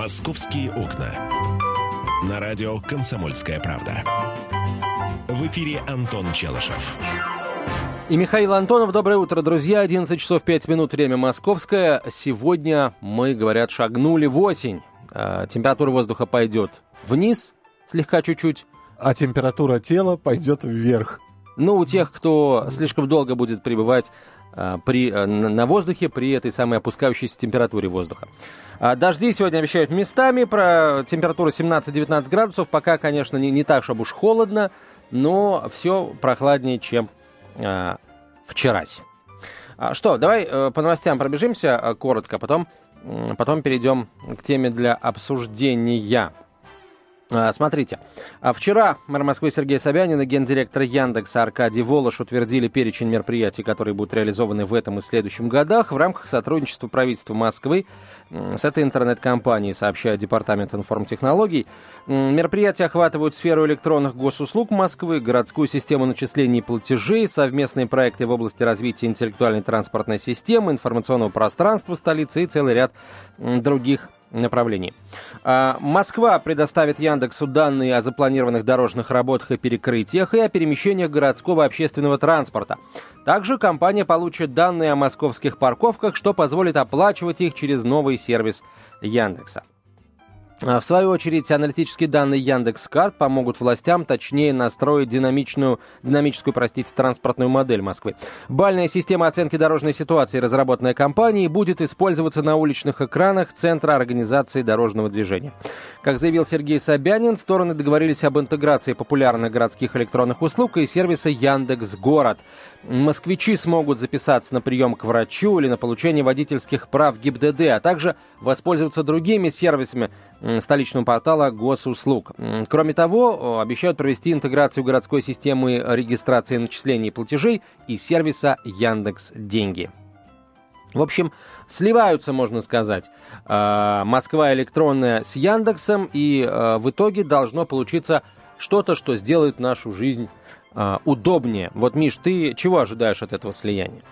«Московские окна». На радио «Комсомольская правда». В эфире Антон Челышев. И Михаил Антонов. Доброе утро, друзья. 11 часов 5 минут, время московское. Сегодня мы, говорят, шагнули в осень. А, температура воздуха пойдет вниз, слегка чуть-чуть. А температура тела пойдет вверх. Ну, у тех, кто слишком долго будет пребывать при, а, на воздухе при этой самой опускающейся температуре воздуха. А, дожди сегодня обещают местами, про температуру 17-19 градусов, пока, конечно, не, не так, чтобы уж холодно, но все прохладнее, чем а, вчерась. А, что, давай а, по новостям пробежимся а, коротко, потом, потом перейдем к теме для обсуждения. А, смотрите, а вчера мэр Москвы Сергей Собянин и гендиректор Яндекса Аркадий Волош утвердили перечень мероприятий, которые будут реализованы в этом и следующем годах в рамках сотрудничества правительства Москвы с этой интернет-компанией, сообщает Департамент информтехнологий. Мероприятия охватывают сферу электронных госуслуг Москвы, городскую систему начислений и платежей, совместные проекты в области развития интеллектуальной транспортной системы, информационного пространства столицы и целый ряд других направлений. А, Москва предоставит Яндексу данные о запланированных дорожных работах и перекрытиях и о перемещениях городского общественного транспорта. Также компания получит данные о московских парковках, что позволит оплачивать их через новый сервис Яндекса. А, в свою очередь, аналитические данные Яндекс.Карт помогут властям точнее настроить динамичную, динамическую, простите, транспортную модель Москвы. Бальная система оценки дорожной ситуации, разработанная компанией, будет использоваться на уличных экранах Центра организации дорожного движения. Как заявил Сергей Собянин, стороны договорились об интеграции популярных городских электронных услуг и сервиса Яндекс Город. Москвичи смогут записаться на прием к врачу или на получение водительских прав ГИБДД, а также воспользоваться другими сервисами столичного портала госуслуг. Кроме того, обещают провести интеграцию городской системы регистрации начислений и платежей и сервиса Яндекс Деньги. В общем, сливаются, можно сказать, а, Москва электронная с Яндексом, и а, в итоге должно получиться что-то, что сделает нашу жизнь а, удобнее. Вот, Миш, ты чего ожидаешь от этого слияния?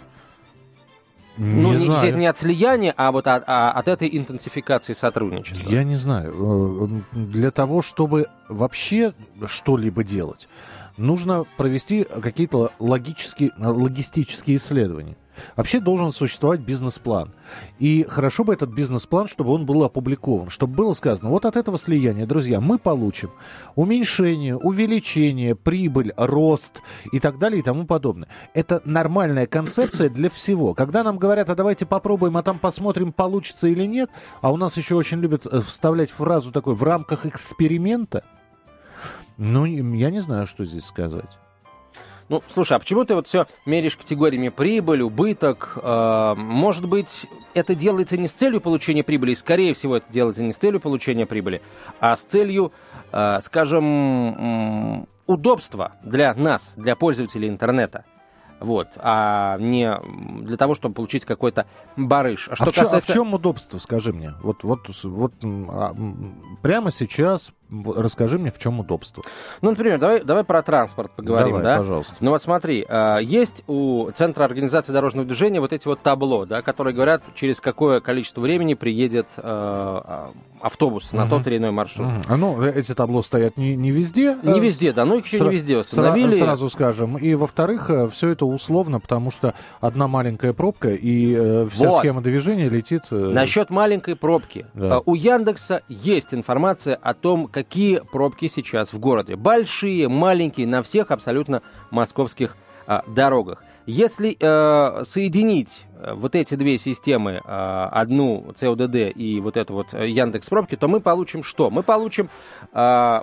Не ну, знаю. здесь не от слияния, а вот от, а, от этой интенсификации сотрудничества. Я не знаю. Э, для того, чтобы вообще что-либо делать, нужно провести какие-то логические, логистические исследования. Вообще должен существовать бизнес-план. И хорошо бы этот бизнес-план, чтобы он был опубликован, чтобы было сказано, вот от этого слияния, друзья, мы получим уменьшение, увеличение, прибыль, рост и так далее и тому подобное. Это нормальная концепция для всего. Когда нам говорят, а давайте попробуем, а там посмотрим, получится или нет, а у нас еще очень любят э, вставлять фразу такой в рамках эксперимента, ну, я не знаю, что здесь сказать. Ну, слушай, а почему ты вот все меряешь категориями прибыль, убыток? Э, может быть, это делается не с целью получения прибыли, скорее всего, это делается не с целью получения прибыли, а с целью, э, скажем, удобства для нас, для пользователей интернета. Вот, а не для того, чтобы получить какой-то барыш. А, что а, касается... в чем, а в чем удобство, скажи мне? Вот, вот, вот а, прямо сейчас Расскажи мне, в чем удобство. Ну, например, давай, давай про транспорт поговорим, давай, да? пожалуйста. Ну вот смотри, а, есть у Центра организации дорожного движения вот эти вот табло, да, которые говорят, через какое количество времени приедет а, автобус на угу. тот или иной маршрут. Угу. А ну, эти табло стоят не, не везде. Не везде, да, ну их еще Сра- не везде установили. Сразу скажем. И во-вторых, э, все это условно, потому что одна маленькая пробка, и э, вся вот. схема движения летит... Э... Насчет маленькой пробки. Да. У Яндекса есть информация о том, какие пробки сейчас в городе. Большие, маленькие, на всех абсолютно московских а, дорогах. Если э, соединить вот эти две системы, э, одну CODD и вот эту вот Яндекс Пробки, то мы получим что? Мы получим, э,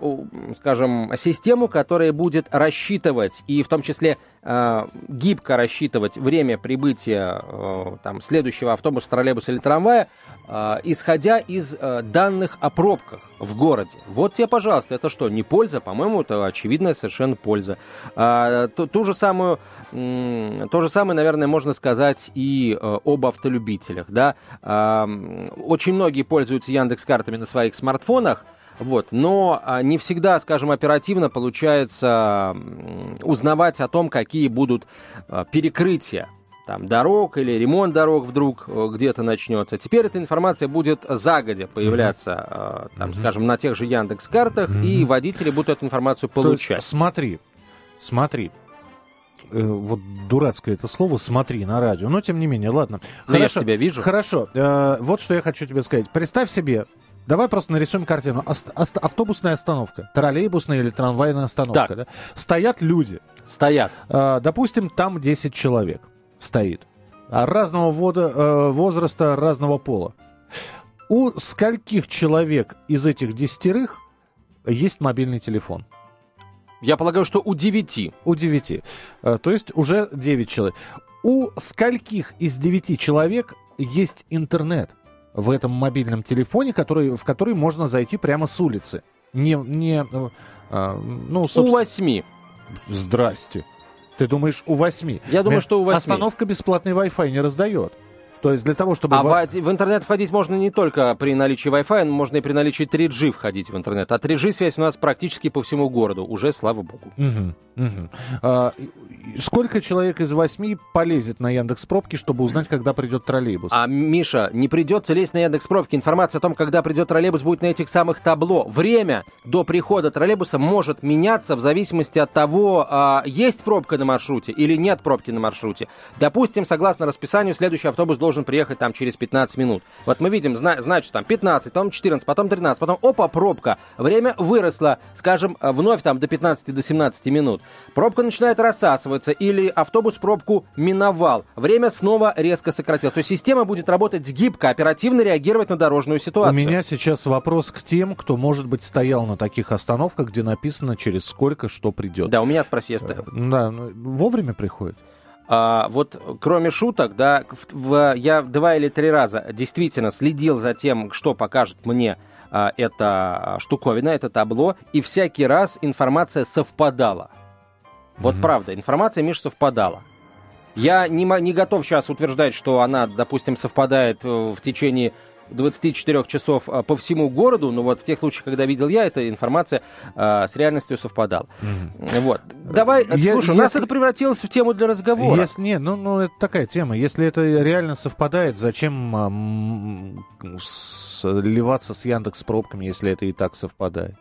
скажем, систему, которая будет рассчитывать и в том числе э, гибко рассчитывать время прибытия э, там, следующего автобуса, троллейбуса или трамвая, э, исходя из э, данных о пробках в городе. Вот тебе, пожалуйста, это что, не польза? По-моему, это очевидная совершенно польза. Э, ту, ту же самую то же самое, наверное, можно сказать и э, об автолюбителях. Да? Очень многие пользуются Яндекс картами на своих смартфонах, вот. Но а, не всегда, скажем, оперативно получается узнавать о том, какие будут а, перекрытия там, дорог или ремонт дорог вдруг э, где-то начнется. Теперь эта информация будет загодя появляться, э, там, скажем, на тех же Яндекс-картах, и водители будут эту информацию То есть, получать. смотри, смотри. Э, вот дурацкое это слово «смотри» на радио. Но, тем не менее, ладно. Ну, я ж тебя вижу. Хорошо. Э, вот что я хочу тебе сказать. Представь себе, давай просто нарисуем картину. Ост- автобусная остановка, троллейбусная или трамвайная остановка. Так. да? Стоят люди. Стоят. Э, допустим, там 10 человек стоит. Разного вода- э, возраста, разного пола. У скольких человек из этих десятерых есть мобильный телефон? Я полагаю, что у девяти. У 9. Э, То есть уже 9 человек. У скольких из 9 человек есть интернет в этом мобильном телефоне, который, в который можно зайти прямо с улицы? Не, не, э, а, ну, У собственно, восьми. здрасте. Ты думаешь, у 8? Я думаю, что у восьми. Остановка бесплатный Wi-Fi не раздает. То есть для того, чтобы... А в, в интернет входить можно не только при наличии Wi-Fi, но можно и при наличии 3G входить в интернет. А 3G связь у нас практически по всему городу. Уже, слава богу. Мгм, мгм. А, сколько человек из восьми полезет на Яндекс пробки, чтобы узнать, когда придет троллейбус? А, Миша, не придется лезть на Яндекс пробки. Информация о том, когда придет троллейбус, будет на этих самых табло. Время до прихода троллейбуса может меняться в зависимости от того, а, есть пробка на маршруте или нет пробки на маршруте. Допустим, согласно расписанию, следующий автобус должен приехать там через 15 минут. Вот мы видим, зна- значит, там 15, потом 14, потом 13, потом, опа, пробка. Время выросло, скажем, а, вновь там до 15, до 17 минут. Пробка начинает рассасываться или автобус пробку миновал. Время снова резко сократилось. То есть система будет работать гибко, оперативно реагировать на дорожную У ситуацию. меня сейчас вопрос к тем, кто, может быть, стоял на таких остановках, где написано, через сколько что придет. Да, у меня спроси, я стоял. Да, ну, вовремя приходит? А, вот кроме шуток, да, в- в- я два или три раза действительно следил за тем, что покажет мне а, эта штуковина, это табло, и всякий раз информация совпадала. Вот Мгм. правда, информация, Миш, совпадала. Я не, не готов сейчас утверждать, что она, допустим, совпадает э, в течение 24 часов а, по всему городу, но вот в тех случаях, когда видел я, эта информация а, с реальностью совпадала. Вот. Давай, Я- слушай, у нас если- это превратилось в тему для разговора. Если, нет, ну, ну, это такая тема. Если это реально совпадает, зачем а, м, сливаться с Яндекс пробками, если это и так совпадает?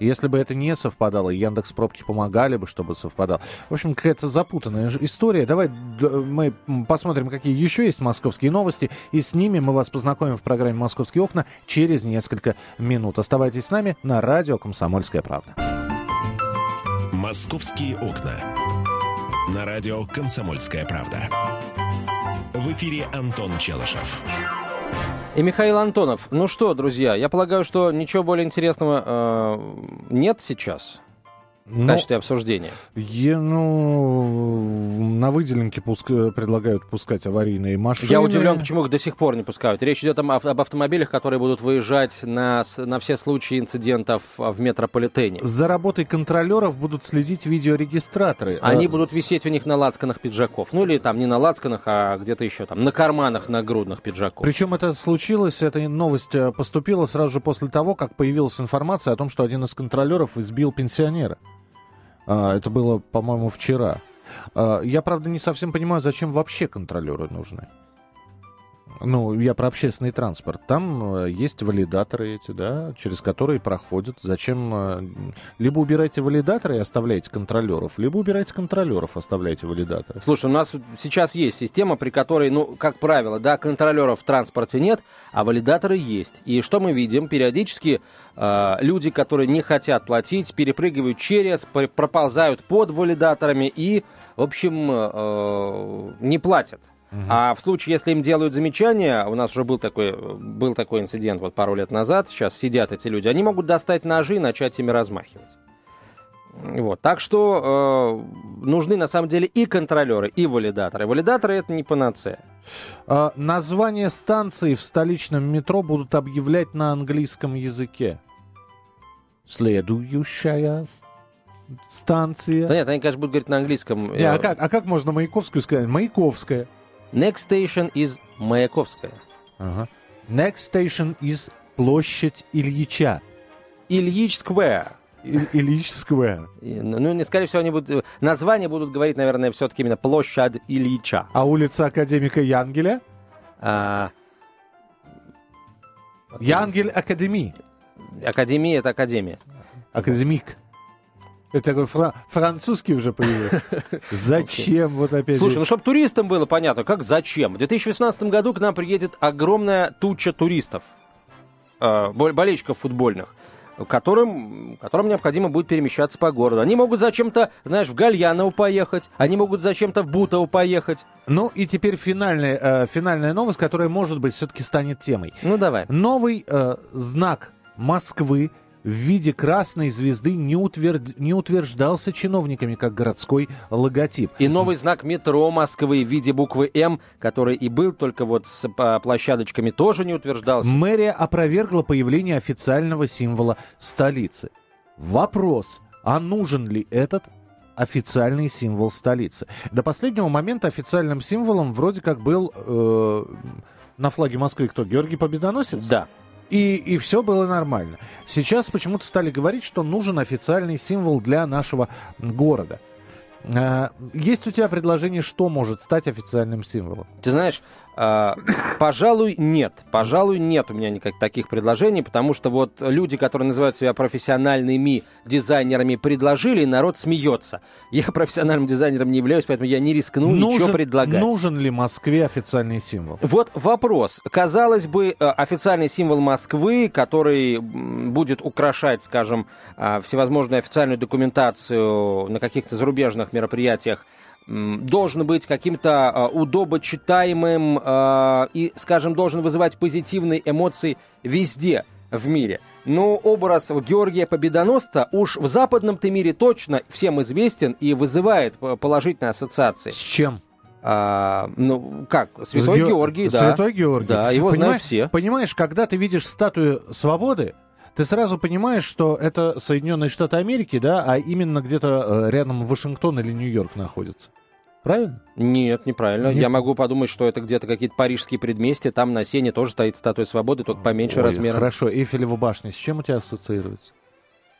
Если бы это не совпадало, Яндекс пробки помогали бы, чтобы совпадало. В общем, какая-то запутанная история. Давай мы посмотрим, какие еще есть московские новости, и с ними мы вас познакомим в программе «Московские окна» через несколько минут. Оставайтесь с нами на радио «Комсомольская правда». «Московские окна». На радио «Комсомольская правда». В эфире Антон Челышев. И Михаил Антонов. Ну что, друзья, я полагаю, что ничего более интересного э, нет сейчас в Ну, качестве обсуждения. Е- ну, на выделенке пуск- предлагают пускать аварийные машины. Я удивлен, почему их до сих пор не пускают. Речь идет об, об автомобилях, которые будут выезжать на, на все случаи инцидентов а, в метрополитене. За работой контролеров будут следить видеорегистраторы. Они А, будут висеть у них на лацканах пиджаков. Ну или там не на лацканах, а где-то еще там, на карманах на грудных пиджаков. Причем это случилось, эта новость э, поступила сразу же после того, как появилась информация о том, что один из контролеров избил пенсионера. А, Это было, по-моему, вчера. А, Я, правда, не совсем понимаю, зачем вообще контролеры нужны. Ну, я про общественный транспорт. Там э, есть валидаторы эти, да, через которые проходят. Зачем? э, Либо убирайте валидаторы и оставляйте контролеров, либо убирайте контролеров, оставляйте валидаторы. Слушай, у нас сейчас есть система, при которой, ну, как правило, да, контролеров в транспорте нет, а валидаторы есть. И что мы видим? Периодически э, люди, которые не хотят платить, перепрыгивают через, пр- проползают под валидаторами и, в общем, э, не платят. А в случае, если им делают замечания, у нас уже был такой, был такой инцидент вот пару лет назад, сейчас сидят эти люди, они могут достать ножи и начать ими размахивать. Вот. Так что э, нужны на самом деле и контролеры, и валидаторы. Валидаторы это не панацея. А, название станции в столичном метро будут объявлять на английском языке. Следующая станция. Да нет, они, конечно, будут говорить на английском. Не, а, Э, как, а как можно Маяковскую сказать? Маяковская. Next station is Маяковская. Ага. Next station is площадь Ильича. Ильич Сквер. Ильич Сквер. Ну, не, скорее всего, они будут... Э, название будут говорить, наверное, все-таки именно площадь Ильича. А улица Академика Янгеля? А... Янгель Академии. Академия — это академия. Академик. Это такой фра- французский уже появился. Зачем вот опять? Слушай, ну чтобы туристам было понятно, как зачем. В 2018 году к нам приедет огромная туча туристов, э, болельщиков футбольных которым, которым необходимо будет перемещаться по городу. Они могут зачем-то, знаешь, в Гальяново поехать, они могут зачем-то в Бутово поехать. Ну и теперь финальная, э, финальная новость, которая, может быть, все-таки станет темой. Ну давай. Новый э, знак Москвы в виде красной звезды не, утверд... не утверждался чиновниками как городской логотип. И новый знак метро Москвы в виде буквы М, который и был, только вот с площадочками, тоже не утверждался. Мэрия опровергла появление официального символа столицы. Вопрос, а нужен ли этот официальный символ столицы? До последнего момента официальным символом вроде как был э, на флаге Москвы кто? Георгий Победоносец? Да. И, и все было нормально. Сейчас почему-то стали говорить, что нужен официальный символ для нашего города. А, есть у тебя предложение, что может стать официальным символом? Ты знаешь, а, пожалуй, нет. Пожалуй, нет у меня никаких таких предложений, потому что вот люди, которые называют себя профессиональными дизайнерами, предложили, и народ смеется. Я профессиональным дизайнером не являюсь, поэтому я не рискну нужен, ничего предлагать. Нужен ли Москве официальный символ? Вот вопрос. Казалось бы, э, официальный символ Москвы, который будет украшать, скажем, а, всевозможную официальную документацию на каких-то зарубежных мероприятиях, должен быть каким-то э, удобочитаемым э, и, скажем, должен вызывать позитивные эмоции везде в мире. Но образ Георгия Победоносца уж в западном-то мире точно всем известен и вызывает положительные ассоциации. С чем? А, ну, как? Святой Ге... Георгий, да. Святой Георгий. Да, его понимаешь, знают все. Понимаешь, когда ты видишь статую свободы, ты сразу понимаешь, что это Соединенные Штаты Америки, да, а именно где-то э, рядом Вашингтон или Нью-Йорк находится. Правильно? Нет, неправильно. Нет. Я могу подумать, что это где-то какие-то парижские предместья. Там на сене тоже стоит статуя свободы, только поменьше Ой, размером. Хорошо. Эйфелева башня с чем у тебя ассоциируется?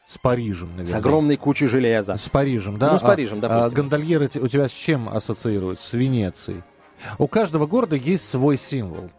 С Парижем, наверное. С огромной кучей железа. С Парижем, да? Ну, с Парижем, а, допустим. А гондольеры у тебя с чем ассоциируются? С Венецией. У каждого города есть свой символ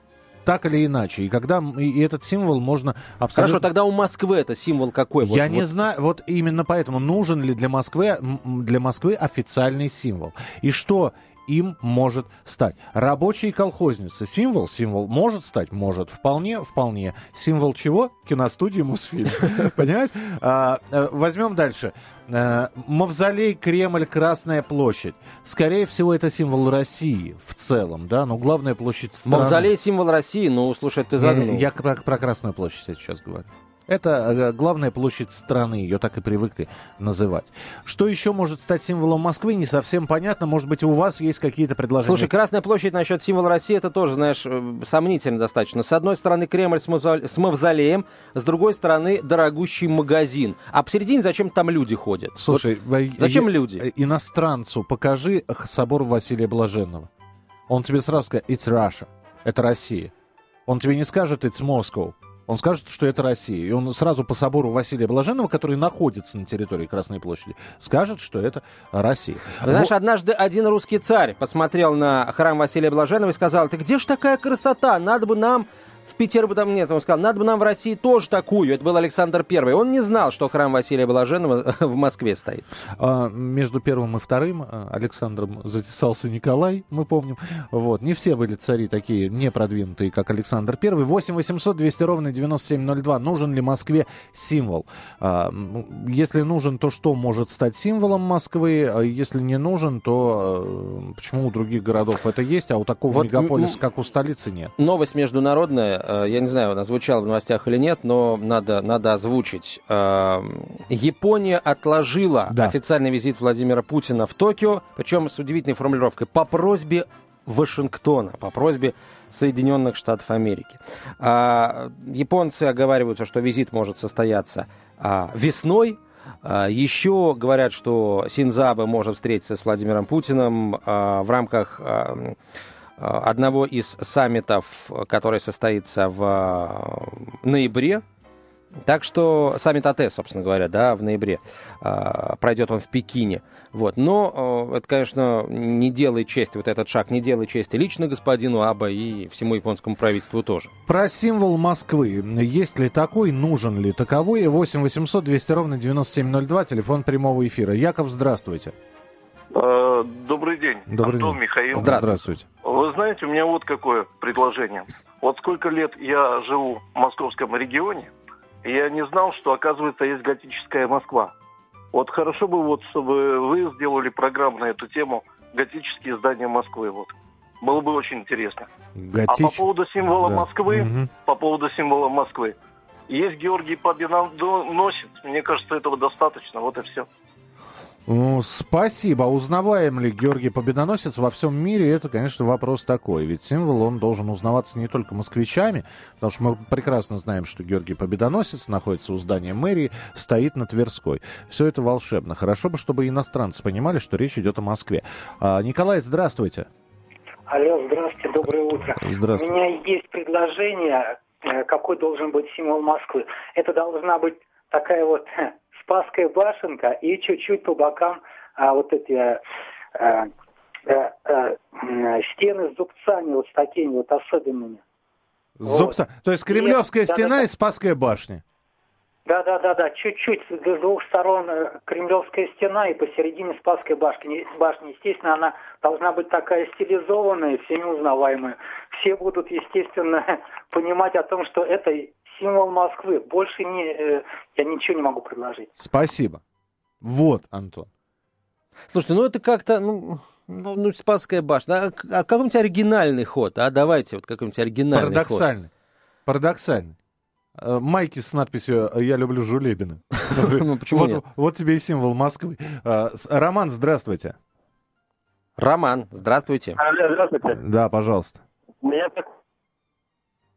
так или иначе. И когда и этот символ можно абсолютно... Хорошо, тогда у Москвы это символ какой? Я вот, не вот... знаю, вот именно поэтому нужен ли для Москвы, для Москвы официальный символ. И что им может стать. Рабочие колхозницы. Символ? Символ может стать? Может. Вполне? Вполне. Символ чего? Киностудии Мосфильм. Понимаешь? А, э, возьмем дальше. Э, Мавзолей, Кремль, Красная площадь. Скорее всего, это символ России в целом, да, но главная площадь страны. Мавзолей символ России, ну, слушай, ты загнул. Я, я про, про Красную площадь сейчас говорю. Это э, главная площадь страны, ее так и привыкли называть. Что еще может стать символом Москвы, не совсем понятно. Может быть, у вас есть какие-то предложения? Слушай, Красная площадь насчет символа России, это тоже, знаешь, э, сомнительно достаточно. С одной стороны, Кремль с, мавзолеем, с другой стороны, дорогущий магазин. А посередине зачем там люди ходят? Слушай, вот зачем люди? Иностранцу покажи собор Василия Блаженного. Он тебе сразу скажет, it's Russia, это Россия. Он тебе не скажет, it's Moscow. Он скажет, что это Россия. И он сразу по собору Василия Блаженного, который находится на территории Красной площади, скажет, что это Россия. Знаешь, вот. однажды один русский царь посмотрел на храм Василия Блаженного и сказал, ты где ж такая красота? Надо бы нам в Петербурге, там нет, он сказал, надо бы нам в России тоже такую. Это был Александр Первый. Он не знал, что храм Василия Блаженного в Москве стоит. А, между первым и вторым а, Александром затесался Николай, мы помним. Вот. Не все были цари такие не продвинутые, как Александр Первый. 8 800 200 ровно 9702. Нужен ли Москве символ? А, если нужен, то что может стать символом Москвы? А если не нужен, то а, почему у других городов это есть, а у такого вот мегаполиса, как у столицы, нет? Новость международная Э, я не знаю, она звучала в новостях или нет, но надо, надо озвучить. Э, Япония отложила да. официальный визит Владимира Путина в Токио, причем с удивительной формулировкой, по просьбе Вашингтона, по просьбе Соединенных Штатов Америки. А, японцы оговариваются, что визит может состояться а, весной. А, еще говорят, что Синзабе может встретиться с Владимиром Путиным в рамках одного из саммитов, который состоится в э, ноябре Так что саммит АТ, собственно говоря, да, в ноябре. А, пройдет он в Пекине. Вот. Но это, конечно, не делает честь, вот этот шаг не делает чести лично господину Аба и всему японскому правительству тоже. Про символ Москвы. Есть ли такой, нужен ли таковой? 8 800 200 ровно 9702, телефон прямого эфира. Яков, здравствуйте. Э, добрый день, Добрый Антон день. Михаил. Здравствуйте. Вы знаете, у меня вот какое предложение. Вот сколько лет я живу в московском регионе, и я не знал, что, оказывается, есть готическая Москва. Вот хорошо бы, вот, чтобы вы сделали программу на эту тему «Готические здания Москвы». Вот. Было бы очень интересно. Готич... А по поводу символа Да. Москвы, Мгм. по поводу символа Москвы, есть Георгий Победоносец. Мне кажется, этого достаточно. Вот и все. Ну, спасибо. А Узнаваем ли Георгий Победоносец во всем мире? Это, конечно, вопрос такой. Ведь символ, он должен узнаваться не только москвичами, потому что мы прекрасно знаем, что Георгий Победоносец находится у здания мэрии, стоит на Тверской. Все это волшебно. Хорошо бы, чтобы иностранцы понимали, что речь идет о Москве. А, Николай, здравствуйте. Алло, здравствуйте, доброе утро. Здравствуйте. У меня есть предложение, э, какой должен быть символ Москвы. Это должна быть такая вот Спасская башенка и чуть-чуть по бокам а, вот эти э, э, м, стены с зубцами вот с такими вот особенными. Зубца. То есть Кремлевская Нет, стена да-да-да. и Спасская башня. Да-да-да-да, чуть-чуть с двух сторон э, Кремлевская стена и посередине Спасская башня. Не- башня. Естественно, она должна быть такая стилизованная, всеми узнаваемая. Все будут, естественно, понимать о том, что это символ Москвы. Больше не, э, я ничего не могу предложить. Спасибо. Вот, Антон. Слушайте, ну это как-то, ну, ну, ну, Спасская башня. А, а какой-нибудь оригинальный ход, а давайте вот какой-нибудь оригинальный ход. Парадоксальный. Парадоксальный. Э, Майки с надписью «Я люблю Жулебина». Ну, почему вот, нет? вот тебе и символ Москвы. С- Роман, здравствуйте. Роман, здравствуйте. Здравствуйте. Да, пожалуйста. Меня так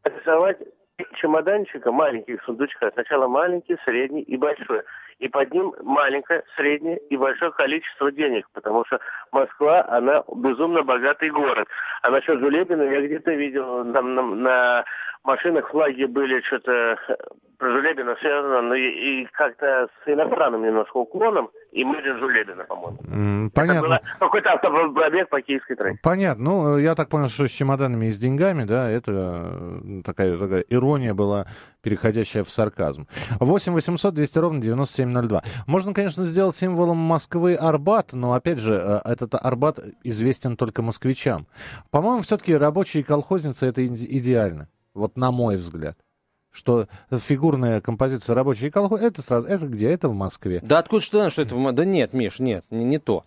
рисовать чемоданчика маленьких сундучка. Сначала маленький, средний и большой. И под ним маленькое, среднее и большое количество денег. Потому что Москва, она безумно богатый город. А насчет Жулебина я где-то видел, там на, на машинах флаги были что-то про Жулебина связано, но и, и как-то с иностранным немножко уклоном. И мы же Жулебина, по-моему. Понятно. какой-то автопробег по киевской трассе. Понятно. Ну, я так понял, что с чемоданами и с деньгами, да, это э, такая, такая ирония была, переходящая в сарказм. 8 800 200 ровно 9702. Можно, конечно, сделать символом Москвы Арбат, но, опять же, э, этот Арбат известен только москвичам. По-моему, все-таки рабочие колхозницы это иде- идеально. Вот на мой взгляд. Что фигурная композиция рабочие колхозницы, это сразу, это где? Это в Москве. Да откуда что что это в Да нет, Миш, нет, не, не то.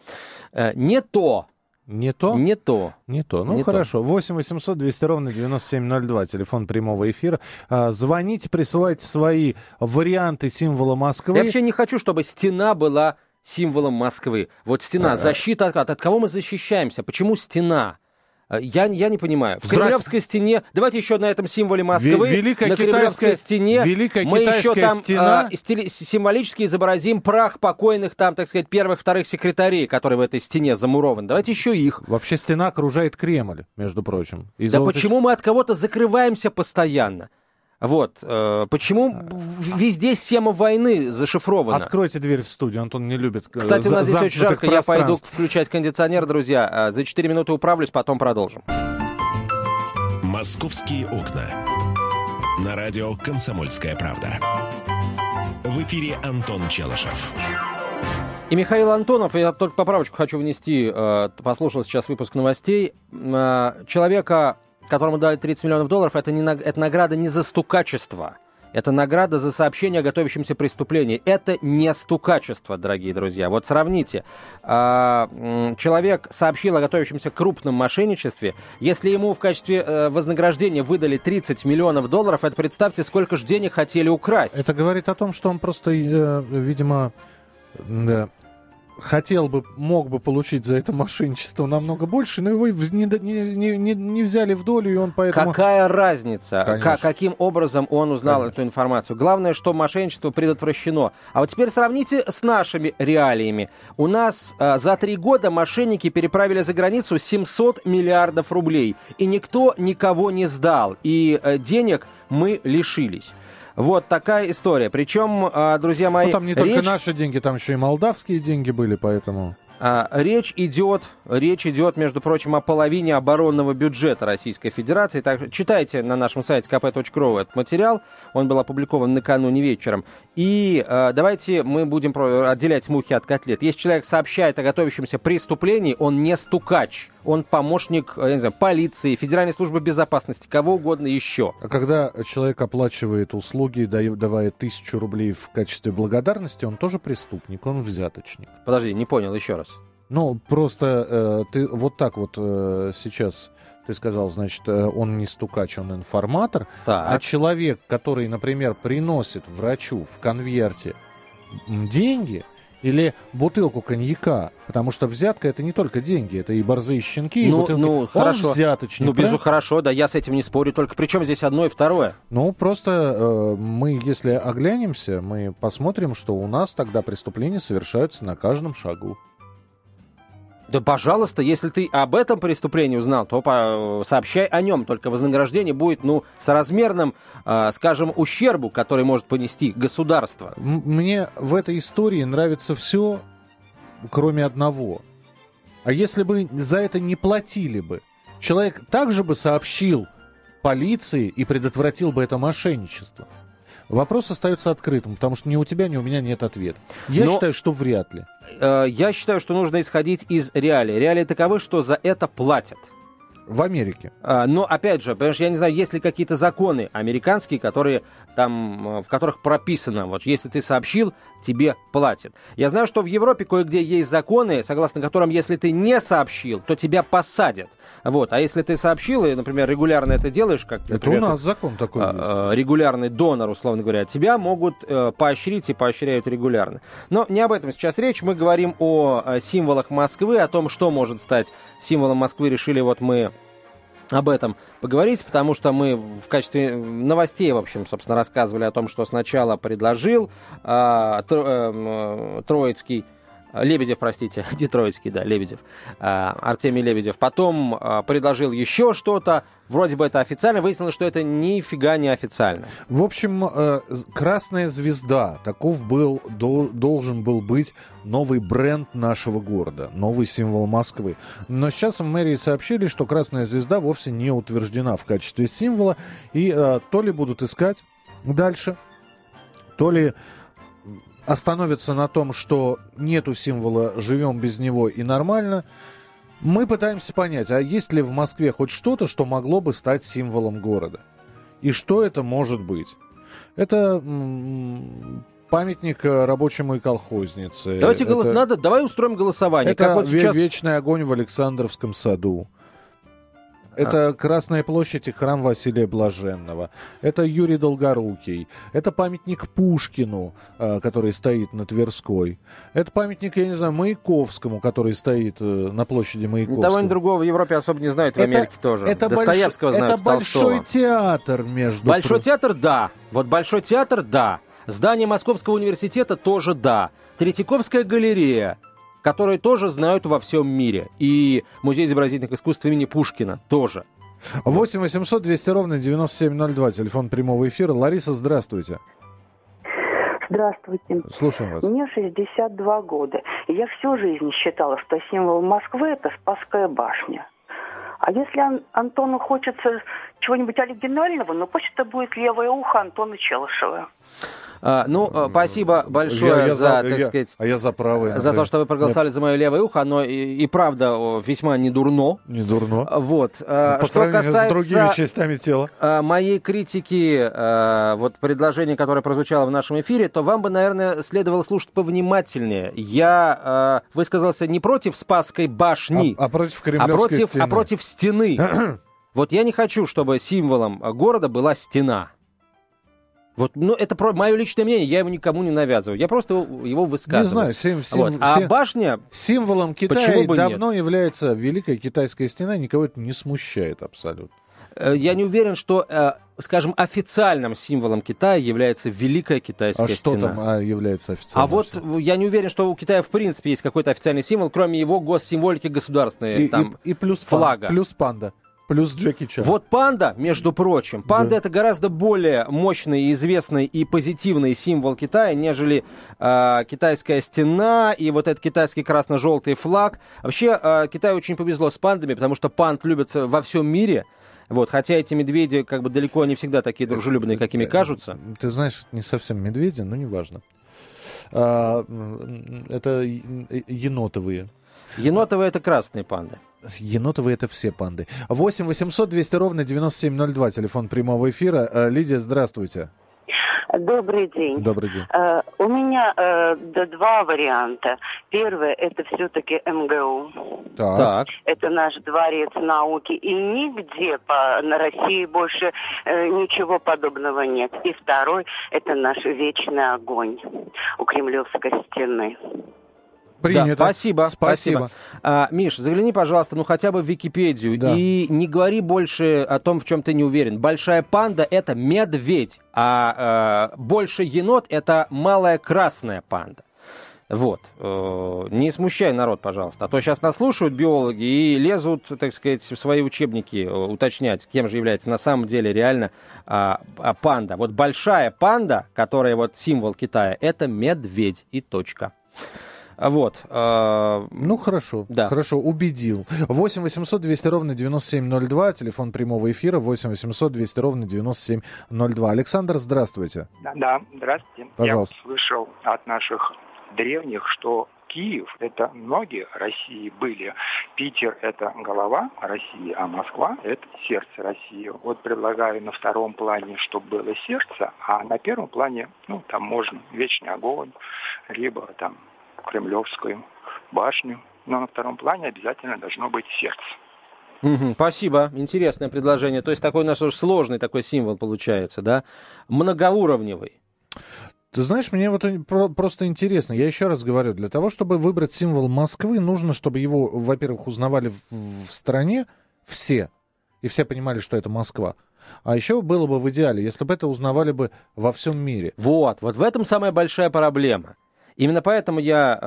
Э, не то, Не то? не то. Не то. Ну, Не то. хорошо. 8 800 200 ровно 9702, телефон прямого эфира. А, звоните, присылайте свои варианты символа Москвы. Я вообще не хочу, чтобы стена была символом Москвы. Вот стена, защита от, от кого мы защищаемся? Почему стена? Э, Я, я не понимаю. В. Кремлевской стене, давайте еще на этом символе Москвы, Ве- Великая на Кремлевской стене Великая мы еще там стена. э, стили- символически изобразим прах покойных там, так сказать, первых, вторых секретарей, которые в этой стене замурованы. Давайте еще их. Вообще стена окружает Кремль, между прочим. И Да золото- почему мы от кого-то закрываемся постоянно? Вот. э, почему в- везде сема войны зашифрована? Откройте дверь в студию, Антон не любит э, Кстати, у нас здесь очень жарко, я пойду включать кондиционер, друзья. А, За 4 минуты управлюсь, потом продолжим. «Московские окна». На радио «Комсомольская правда». В эфире Антон Челышев. И Михаил Антонов, я только поправочку хочу внести, э, послушал сейчас выпуск новостей. Э, Человека, которому дали 30 миллионов долларов, это, не, это награда не за стукачество. Это награда за сообщение о готовящемся преступлении. Это не стукачество, дорогие друзья. Вот сравните. А, Человек сообщил о готовящемся крупном мошенничестве. Если ему в качестве э, вознаграждения выдали 30 миллионов долларов, это представьте, сколько же денег хотели украсть. Это говорит о том, что он просто, э, видимо, хотел бы, мог бы получить за это мошенничество намного больше, но его не, не- не- не- взяли в долю, и он поэтому... Какая разница, Конечно. ка- каким образом он узнал Конечно. эту информацию? Главное, что мошенничество предотвращено. А вот теперь сравните с нашими реалиями. У нас а, за три года мошенники переправили за границу 700 миллиардов рублей. И никто никого не сдал. И э, денег мы лишились. Вот такая история. Причем, а, друзья мои, Ну, там не только речь, наши деньги, там еще и молдавские деньги были, поэтому... а, речь идет, речь идет, между прочим, о половине оборонного бюджета Российской Федерации. Так, читайте на нашем сайте kp.ru этот материал. Он был опубликован накануне вечером. И а, давайте мы будем отделять мухи от котлет. Если человек сообщает о готовящемся преступлении, он не стукач. Он помощник, э, я не знаю, полиции, Федеральной службы безопасности, кого угодно еще. А когда человек оплачивает услуги, давая тысячу рублей в качестве благодарности, он тоже преступник, он взяточник. Подожди, не понял еще раз. Ну, просто э, ты вот так вот э, сейчас... Ты сказал, значит, э, он не стукач, он информатор. Так. А человек, который, например, приносит врачу в конверте деньги или бутылку коньяка, потому что взятка это не только деньги, это и борзые щенки, и Ну, бутылки. ну, Он хорошо. взяточник. Ну, безу хорошо, да, я с этим не спорю. Только при чем здесь одно и второе? Ну, просто э, мы, если оглянемся, мы посмотрим, что у нас тогда преступления совершаются на каждом шагу. Да, пожалуйста, если ты об этом преступлении узнал, то по- сообщай о нем. Только вознаграждение будет, ну, соразмерным, э, скажем, ущербу, который может понести государство. Мне в этой истории нравится все, кроме одного. А если бы за это не платили бы, человек также бы сообщил полиции и предотвратил бы это мошенничество. Вопрос остается открытым, потому что ни у тебя, ни у меня нет ответа. Я Но- считаю, что вряд ли. Э, я считаю, что нужно исходить из реалий. Реалии таковы, что за это платят. В Америке. А, Но опять же, понимаешь, я не знаю, есть ли какие-то законы американские, которые там, э, в которых прописано, вот если ты сообщил, тебе платят. Я знаю, что в Европе кое-где есть законы, согласно которым, если ты не сообщил, то тебя посадят. Вот. А если ты сообщил и, например, регулярно это делаешь, как, Это например, у нас закон такой есть. э, э, регулярный донор, условно говоря, тебя могут э, поощрить и поощряют регулярно. Но не об этом сейчас речь. Мы говорим о э, символах Москвы, о том, что может стать символом Москвы. Решили вот мы об этом поговорить, потому что мы в качестве новостей, в общем, собственно, рассказывали о том, что сначала предложил а, Тро- эм, э, Троицкий Лебедев, простите, не Троицкий, да, Лебедев, а, Артемий Лебедев. Потом а, предложил еще что-то, вроде бы это официально, выяснилось, что это нифига не официально. В общем, э, красная звезда. Таков был, дол- должен был быть новый бренд нашего города, новый символ Москвы. Но сейчас в мэрии сообщили, что красная звезда вовсе не утверждена в качестве символа, и э, то ли будут искать дальше, то ли остановятся на том, что нету символа, живем без него и нормально. Мы пытаемся понять, а есть ли в Москве хоть что-то, что могло бы стать символом города? И что это может быть? Это памятник рабочему и колхознице. Давайте голос... это, надо, давай устроим голосование. это как вот сейчас... вечный огонь в Александровском саду. Это Красная площадь и храм Василия Блаженного. Это Юрий Долгорукий. Это памятник Пушкину, э, который стоит на Тверской. Это памятник, я не знаю, Маяковскому, который стоит э, на площади Маяковского. того, ни другого в Европе особо не знают, в Это- Америке тоже. Это, Достоевского больш- знают, это большой Толстого. театр, между Большой прочим. театр, да. Вот Большой театр, да. Здание Московского университета тоже да. Третьяковская галерея, которую тоже знают во всем мире. И Музей изобразительных искусств имени Пушкина тоже. 8 800 200 ровно 9702, телефон прямого эфира. Лариса, здравствуйте. Здравствуйте. Слушаем вас. Мне 62 года. И я всю жизнь считала, что символ Москвы – это Спасская башня. А если Ан- Антону хочется чего-нибудь оригинального, ну пусть это будет левое ухо Антона Челышева. А, ну, э, спасибо большое Я- я за, так я- сказать, А я за правое. за то, что вы проголосовали за мое левое ухо. Оно и, и правда весьма не дурно. Не дурно. Вот. э, По Что сравнению с другими касается частями тела. э, моей критики, вот предложение, которое прозвучало в нашем эфире, то вам бы, наверное, следовало слушать повнимательнее. Я высказался не против Спасской башни, А, а против а, Кремлевской против, стены. а против стены. вот я не хочу, чтобы символом города была стена. Вот, ну, это про мое личное мнение, я его никому не навязываю. Я просто его- высказываю. Не знаю, сим- сим- Вот. А сим- башня, символом Китая давно является Великая Китайская стена, никого это не смущает абсолютно. Э, я не уверен, что, э, скажем, официальным символом Китая является Великая Китайская А что стена. там а, является официальным? А вот символом? я не уверен, что у Китая в принципе есть какой-то официальный символ, кроме его госсимволики государственной, и, там, и- и плюс пан- флага. плюс панда. Плюс Джеки Чан. Вот панда, между прочим, панда Да. это гораздо более мощный, известный и позитивный символ Китая, нежели э, китайская стена и вот этот китайский красно-желтый флаг. Вообще э, Китаю очень повезло с пандами, потому что панд любятся во всем мире. Вот, хотя эти медведи как бы далеко не всегда такие дружелюбные, какими кажутся. Ты знаешь, не совсем медведи, но неважно. А, это енотовые. Енотовые это красные панды. Енотовые это все панды. 8 800 200 ровно 9702, телефон прямого эфира. Э, Лидия, здравствуйте. Добрый день. Добрый день. Э, у меня э, два варианта. Первый это все-таки МГУ. Так. Так. Это наш дворец науки. И нигде по, на России больше э, ничего подобного нет. И второй это наш вечный огонь у Кремлевской стены. Принято. Да, спасибо, Спасибо. спасибо. А, Миш, загляни, пожалуйста, ну хотя бы в Википедию Да. и не говори больше о том, в чем ты не уверен. Большая панда это медведь, а э, больше енот это малая красная панда. Вот. Э, Не смущай народ, пожалуйста. А то сейчас нас слушают биологи и лезут, так сказать, в свои учебники э, уточнять, кем же является на самом деле реально а, а, панда. Вот большая панда, которая вот символ Китая, это медведь и точка. А Вот. э, Ну, хорошо. Да. Хорошо, убедил. 8 800 200 ровно 9702, телефон прямого эфира 8 800 200 ровно 9702. Александр, здравствуйте. Да, да, здравствуйте. Пожалуйста. Я слышал от наших древних, что Киев – это ноги России были, Питер – это голова России, а Москва – это сердце России. Вот предлагаю на втором плане, чтобы было сердце, а на первом плане, ну, там можно вечный огонь, либо там Кремлевскую башню, но на втором плане обязательно должно быть сердце. Мгм, Спасибо, интересное предложение. То есть такой у нас уже сложный такой символ получается, да? Многоуровневый. Ты знаешь, мне вот про- просто интересно, я еще раз говорю, для того, чтобы выбрать символ Москвы, нужно, чтобы его, во-первых, узнавали в, в стране все, и все понимали, что это Москва. А еще было бы в идеале, если бы это узнавали бы во всем мире. Вот, вот в этом самая большая проблема. Именно поэтому я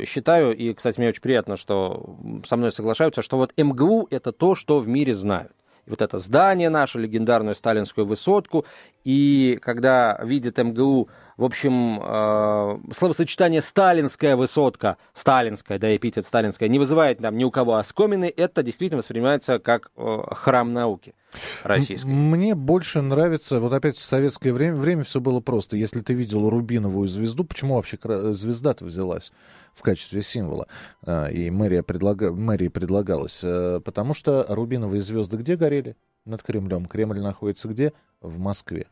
э, считаю, и, кстати, мне очень приятно, что со мной соглашаются, что вот МГУ это то, что в мире знают. И вот это здание наше, легендарную сталинскую высотку, и когда видит МГУ, в общем, э, словосочетание «сталинская высотка», «сталинская», да, эпитет «сталинская», не вызывает там ни у кого оскомины, это действительно воспринимается как э, храм науки российской. Мне больше нравится, вот опять в советское время, время все было просто. Если ты видел рубиновую звезду, почему вообще кра- звезда-то взялась в качестве символа? А, И мэрия предлага... мэрии предлагалась. Э, Потому что рубиновые звезды где горели? Над Кремлем. Кремль находится где? В Москве.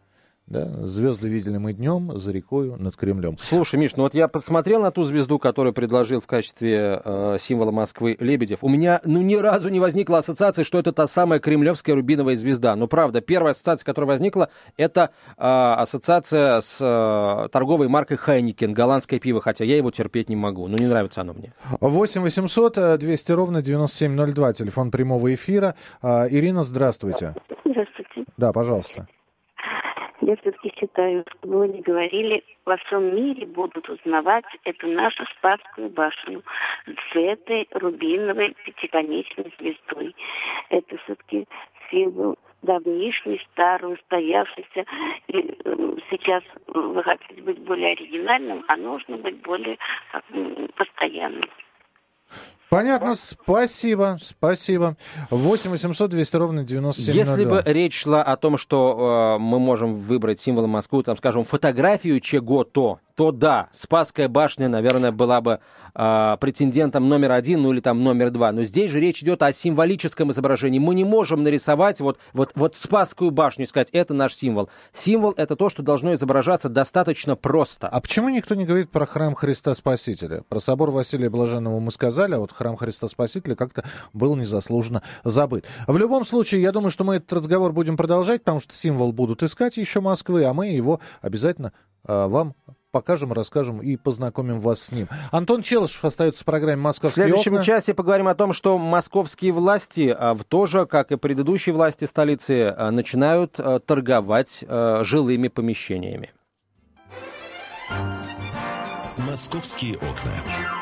Да? Звезды видели мы днем за рекою над Кремлем. Слушай, Миш, ну вот я посмотрел на ту звезду, которую предложил в качестве э, символа Москвы Лебедев. У меня, ну, ни разу не возникла ассоциация, что это та самая кремлевская рубиновая звезда. Ну, правда, первая ассоциация, которая возникла, это э, ассоциация с э, торговой маркой Хайникен, голландское пиво, хотя я его терпеть не могу. Ну, не нравится оно мне. 8 800 э, 200 ровно 9702, телефон прямого эфира. А, Ирина, здравствуйте. Здравствуйте. Да, пожалуйста. Я все-таки считаю, что вы не говорили, во всем мире будут узнавать эту нашу Спасскую башню с этой рубиновой пятиконечной звездой. Это все-таки символ давнишний, старый, устоявшийся. И, э, сейчас вы хотите быть более оригинальным, а нужно быть более как, постоянным. Понятно, спасибо, спасибо. 8 800 200 ровно 9702. Если бы речь шла о том, что э, мы можем выбрать символом Москвы, там, скажем, фотографию чего-то, то да, Спасская башня, наверное, была бы э, претендентом номер один, ну или там номер два. Но здесь же речь идет о символическом изображении. Мы не можем нарисовать вот, вот, вот Спасскую башню и сказать, это наш символ. Символ — это то, что должно изображаться достаточно просто. А почему никто не говорит про храм Христа Спасителя? Про собор Василия Блаженного мы сказали, а вот храм Христа Спасителя как-то был незаслуженно забыт. В любом случае, я думаю, что мы этот разговор будем продолжать, потому что символ будут искать еще Москвы, а мы его обязательно э, вам покажем, расскажем и познакомим вас с ним. Антон Челышев остается в программе В «Московские следующем окна». часе поговорим о том, что московские власти а, в- тоже, как и предыдущие власти столицы, а, начинают а, торговать жилыми помещениями. «Московские окна».